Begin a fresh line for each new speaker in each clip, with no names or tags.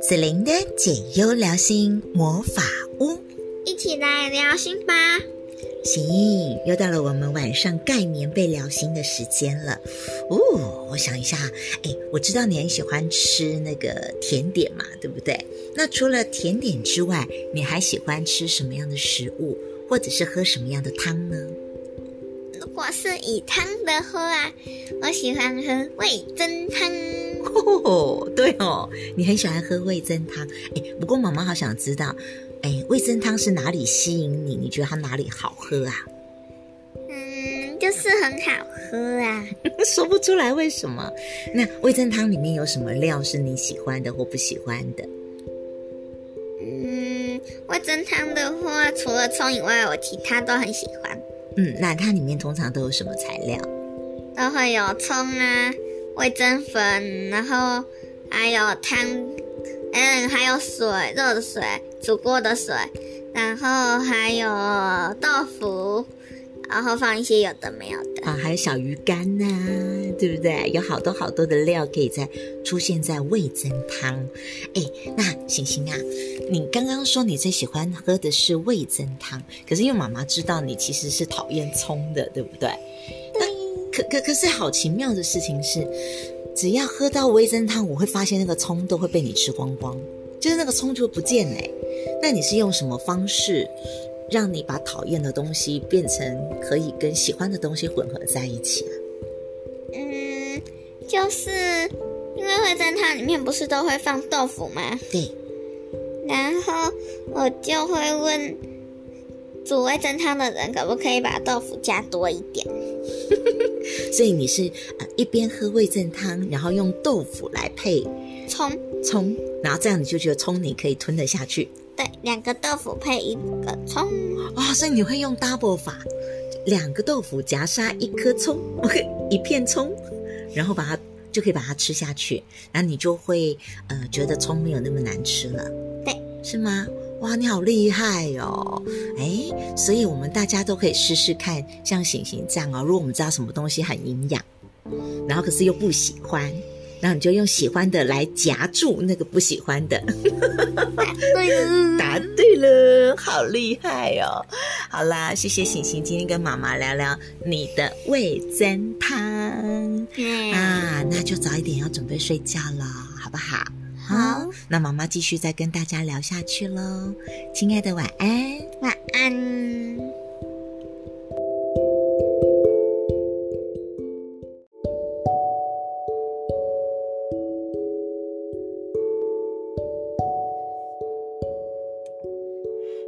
子玲的解忧疗心魔法屋，
一起来疗心吧。
行，又到了我们晚上盖棉被疗心的时间了。哦，我想一下，哎，我知道你很喜欢吃那个甜点嘛，对不对？那除了甜点之外，你还喜欢吃什么样的食物，或者是喝什么样的汤呢？
如果是以汤的话，我喜欢喝味增汤。
哦，对哦，你很喜欢喝味噌汤。哎，不过妈妈好想知道，哎，味噌汤是哪里吸引你？你觉得它哪里好喝啊？
嗯，就是很好喝啊。
说不出来为什么。那味噌汤里面有什么料是你喜欢的或不喜欢的？
嗯，味噌汤的话，除了葱以外，我其他都很喜欢。
嗯，那它里面通常都有什么材料？
都会有葱啊。味噌粉，然后还有汤，嗯，还有水，热的水，煮过的水，然后还有豆腐，然后放一些有的没有的
啊，还有小鱼干呐、啊，对不对？有好多好多的料可以在出现在味噌汤。哎，那星星啊，你刚刚说你最喜欢喝的是味噌汤，可是因为妈妈知道你其实是讨厌葱的，对不对？可可可是好奇妙的事情是，只要喝到味噌汤，我会发现那个葱都会被你吃光光，就是那个葱就不见嘞。那你是用什么方式让你把讨厌的东西变成可以跟喜欢的东西混合在一起啊？
嗯，就是因为味噌汤里面不是都会放豆腐吗？
对。
然后我就会问煮味噌汤的人，可不可以把豆腐加多一点？
所以你是呃一边喝味噌汤，然后用豆腐来配
葱
葱，然后这样你就觉得葱你可以吞得下去。
对，两个豆腐配一个葱
啊、哦，所以你会用 double 法，两个豆腐夹杀一颗葱，OK，一片葱，然后把它就可以把它吃下去，然后你就会呃觉得葱没有那么难吃了。
对，
是吗？哇，你好厉害哦！哎，所以我们大家都可以试试看，像醒醒这样哦。如果我们知道什么东西很营养，然后可是又不喜欢，然后你就用喜欢的来夹住那个不喜欢的。
答对了，
答对了，好厉害哦！好啦，谢谢醒醒今天跟妈妈聊聊你的味增汤。
嗯
啊，那就早一点要准备睡觉了，好不好？好，那妈妈继续再跟大家聊下去喽，亲爱的，晚安，
晚安。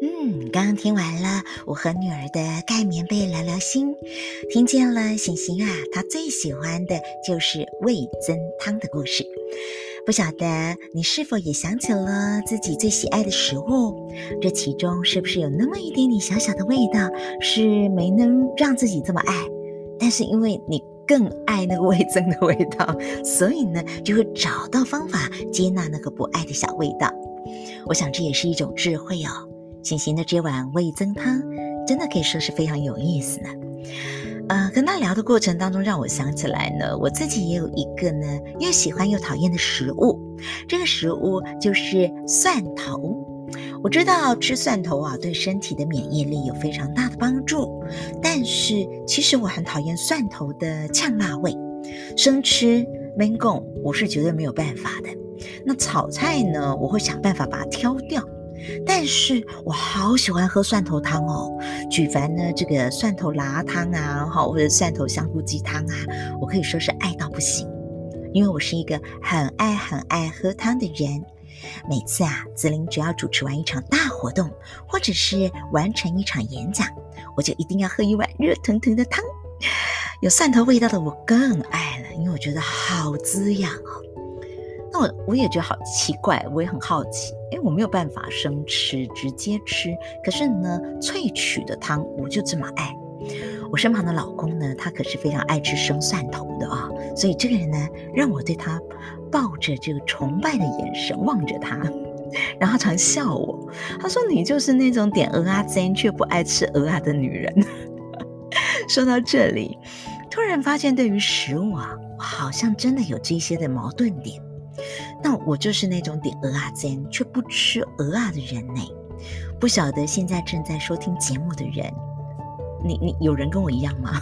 嗯，刚刚听完了我和女儿的盖棉被聊聊心，听见了醒醒啊，她最喜欢的就是味噌汤的故事。不晓得你是否也想起了自己最喜爱的食物？这其中是不是有那么一点点小小的味道，是没能让自己这么爱？但是因为你更爱那个味增的味道，所以呢，就会找到方法接纳那个不爱的小味道。我想这也是一种智慧哦。星星的这碗味增汤，真的可以说是非常有意思呢。呃，跟他聊的过程当中，让我想起来呢，我自己也有一个呢，又喜欢又讨厌的食物。这个食物就是蒜头。我知道吃蒜头啊，对身体的免疫力有非常大的帮助。但是其实我很讨厌蒜头的呛辣味，生吃闷贡我是绝对没有办法的。那炒菜呢，我会想办法把它挑掉。但是我好喜欢喝蒜头汤哦，举凡呢这个蒜头辣汤啊，好或者蒜头香菇鸡汤啊，我可以说是爱到不行，因为我是一个很爱很爱喝汤的人。每次啊，子玲只要主持完一场大活动，或者是完成一场演讲，我就一定要喝一碗热腾腾的汤，有蒜头味道的我更爱了，因为我觉得好滋养哦。那我也觉得好奇怪，我也很好奇，诶，我没有办法生吃，直接吃，可是呢，萃取的汤我就这么爱。我身旁的老公呢，他可是非常爱吃生蒜头的啊，所以这个人呢，让我对他抱着这个崇拜的眼神望着他，然后常笑我，他说你就是那种点蚵仔煎却不爱吃蚵仔的女人。说到这里，突然发现对于食物啊，我好像真的有这些的矛盾点。那我就是那种点蚵仔煎却不吃蚵仔的人呢。不晓得现在正在收听节目的人，你你有人跟我一样吗？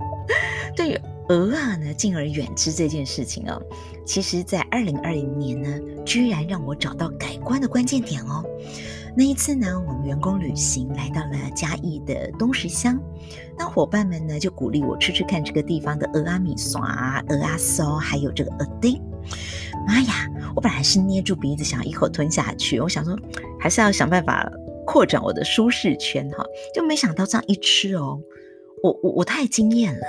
对于蚵仔呢，敬而远之这件事情哦，其实在二零二零年呢，居然让我找到改观的关键点哦。那一次呢，我们员工旅行来到了嘉义的东石乡，那伙伴们呢就鼓励我吃吃看这个地方的蚵仔米线、蚵仔烧，还有这个蚵丁。妈呀，我本来是捏住鼻子想要一口吞下去，我想说还是要想办法扩展我的舒适圈哈，就没想到这样一吃哦，我我我太惊艳了，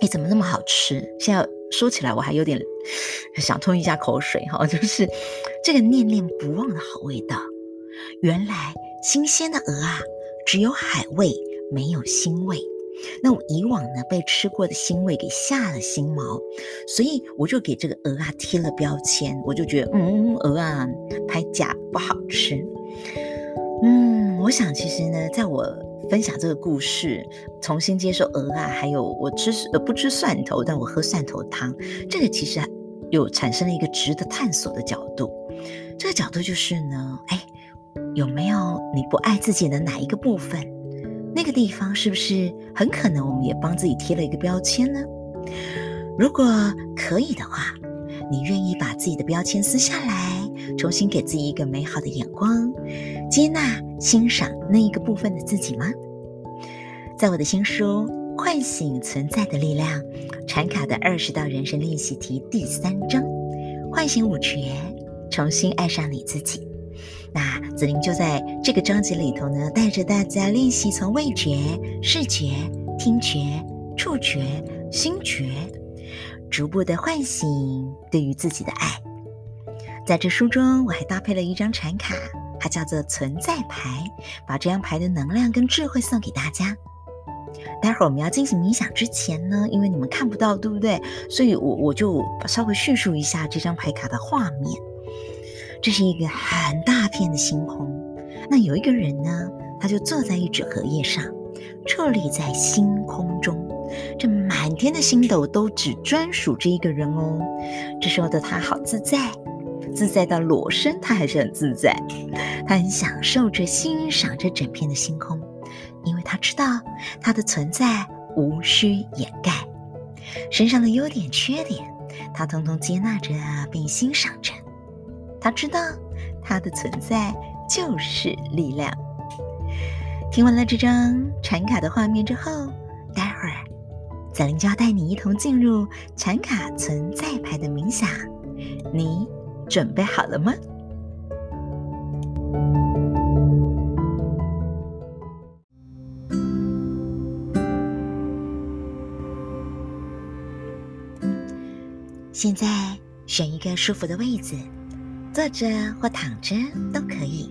哎，怎么那么好吃？现在说起来我还有点想吞一下口水哈，就是这个念念不忘的好味道。原来新鲜的鹅啊，只有海味，没有腥味。那我以往呢，被吃过的腥味给吓了心毛，所以我就给这个鹅啊贴了标签。我就觉得，嗯，鹅啊，拍假不好吃。嗯，我想其实呢，在我分享这个故事，重新接受鹅啊，还有我吃呃不吃蒜头，但我喝蒜头汤，这个其实有产生了一个值得探索的角度。这个角度就是呢，哎。有没有你不爱自己的哪一个部分？那个地方是不是很可能我们也帮自己贴了一个标签呢？如果可以的话，你愿意把自己的标签撕下来，重新给自己一个美好的眼光，接纳、欣赏那一个部分的自己吗？在我的新书《唤醒存在的力量》禅卡的二十道人生练习题第三章“唤醒五觉，重新爱上你自己”。那子玲就在这个章节里头呢，带着大家练习从味觉、视觉、听觉、触觉、心觉，逐步的唤醒对于自己的爱。在这书中，我还搭配了一张禅卡，它叫做存在牌，把这张牌的能量跟智慧送给大家。待会儿我们要进行冥想之前呢，因为你们看不到，对不对？所以我我就稍微叙述一下这张牌卡的画面。这是一个很大片的星空，那有一个人呢，他就坐在一纸荷叶上，矗立在星空中，这满天的星斗都只专属这一个人哦。这时候的他好自在，自在到裸身，他还是很自在，他很享受着欣赏这整片的星空，因为他知道他的存在无需掩盖，身上的优点缺点，他通通接纳着并欣赏着。他知道，他的存在就是力量。听完了这张禅卡的画面之后，待会儿子玲就要带你一同进入禅卡存在牌的冥想。你准备好了吗？现在选一个舒服的位子。坐着或躺着都可以，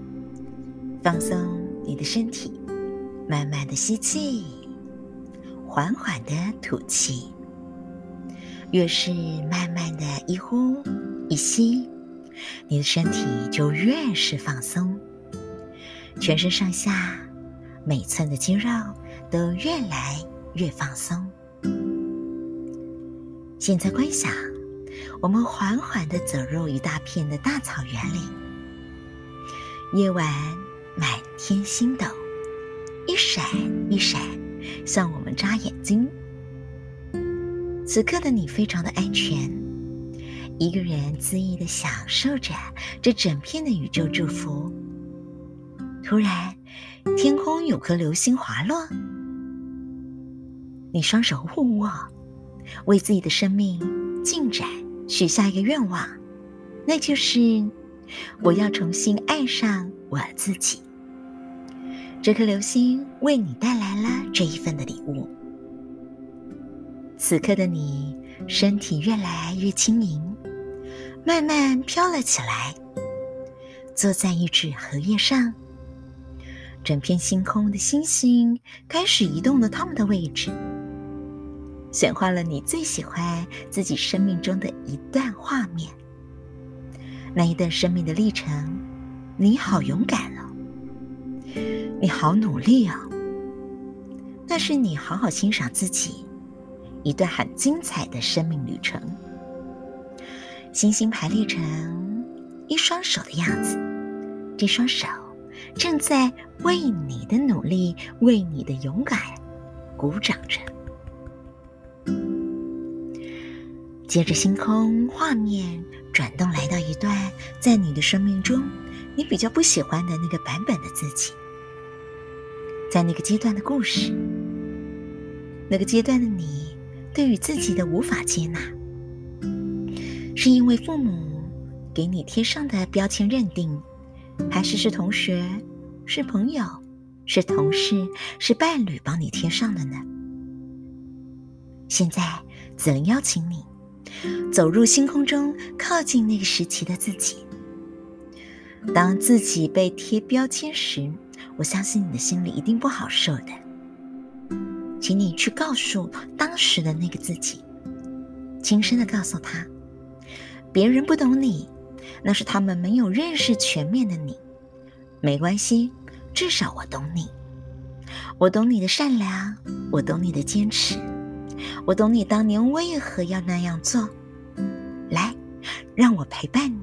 放松你的身体，慢慢的吸气，缓缓的吐气。越是慢慢的一呼一吸，你的身体就越是放松，全身上下每寸的肌肉都越来越放松。现在观想。我们缓缓地走入一大片的大草原里，夜晚满天星斗，一闪一闪，向我们眨眼睛。此刻的你非常的安全，一个人恣意地享受着这整片的宇宙祝福。突然，天空有颗流星滑落，你双手互握，为自己的生命进展。许下一个愿望，那就是我要重新爱上我自己。这颗流星为你带来了这一份的礼物。此刻的你，身体越来越轻盈，慢慢飘了起来，坐在一纸荷叶上。整片星空的星星开始移动了它们的位置。显化了你最喜欢自己生命中的一段画面，那一段生命的历程，你好勇敢哦，你好努力哦，那是你好好欣赏自己一段很精彩的生命旅程。星星排列成一双手的样子，这双手正在为你的努力、为你的勇敢鼓掌着。接着，星空画面转动，来到一段在你的生命中你比较不喜欢的那个版本的自己。在那个阶段的故事，那个阶段的你，对于自己的无法接纳，是因为父母给你贴上的标签认定，还是是同学、是朋友、是同事、是伴侣帮你贴上的呢？现在，子玲邀请你走入星空中，靠近那个时期的自己。当自己被贴标签时，我相信你的心里一定不好受的，请你去告诉当时的那个自己，轻声的告诉他，别人不懂你，那是他们没有认识全面的你，没关系，至少我懂你，我懂你的善良，我懂你的坚持，我懂你当年为何要那样做，来，让我陪伴你，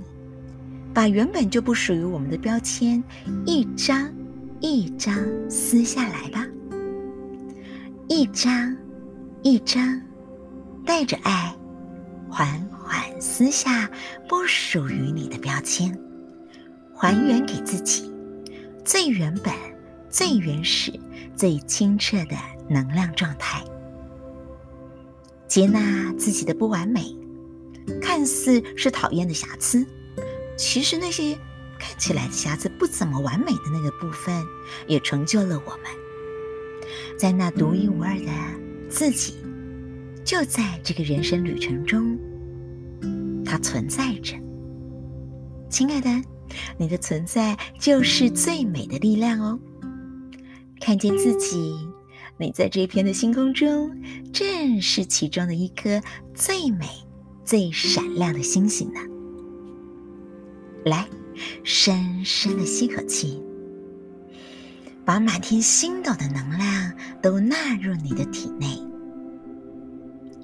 把原本就不属于我们的标签一张。一张撕下来吧，一张一张，带着爱，缓缓撕下不属于你的标签，还原给自己最原本、最原始、最清澈的能量状态。接纳自己的不完美，看似是讨厌的瑕疵，其实那些。看起来瑕疵不怎么完美的那个部分，也成就了我们。在那独一无二的自己，就在这个人生旅程中，它存在着。亲爱的，你的存在就是最美的力量哦。看见自己，你在这一片的星空中，正是其中的一颗最美、最闪亮的星星呢。来。深深的吸口气，把满天星斗的能量都纳入你的体内。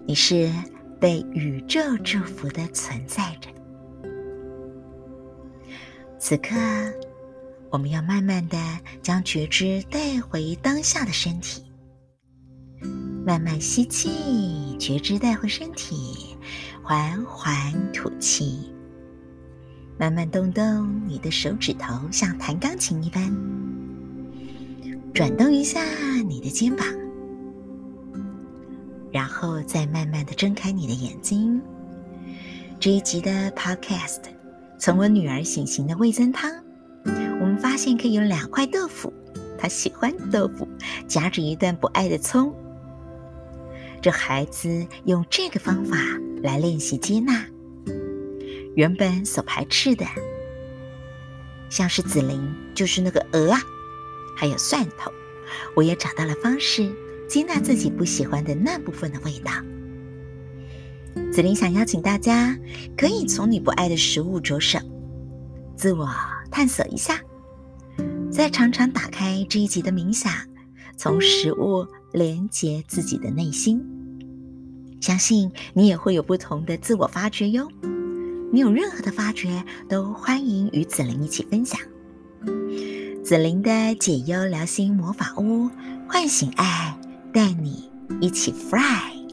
你是被宇宙祝福的存在着。此刻，我们要慢慢的将觉知带回当下的身体，慢慢吸气，觉知带回身体，缓缓吐气。慢慢动动你的手指头，像弹钢琴一般，转动一下你的肩膀，然后再慢慢的睁开你的眼睛。这一集的 Podcast 从我女儿醒醒的味增汤，我们发现可以有两块豆腐，她喜欢豆腐，夹着一段不爱的葱。这孩子用这个方法来练习接纳。原本所排斥的，像是紫菱，就是那个鹅啊，还有蒜头，我也找到了方式接纳自己不喜欢的那部分的味道。紫菱想邀请大家，可以从你不爱的食物着手，自我探索一下，再常常打开这一集的冥想，从食物连接自己的内心，相信你也会有不同的自我发掘哟。你有任何的发掘，都欢迎与紫玲一起分享。紫玲的解忧疗心魔法屋，唤醒爱，带你一起 fly。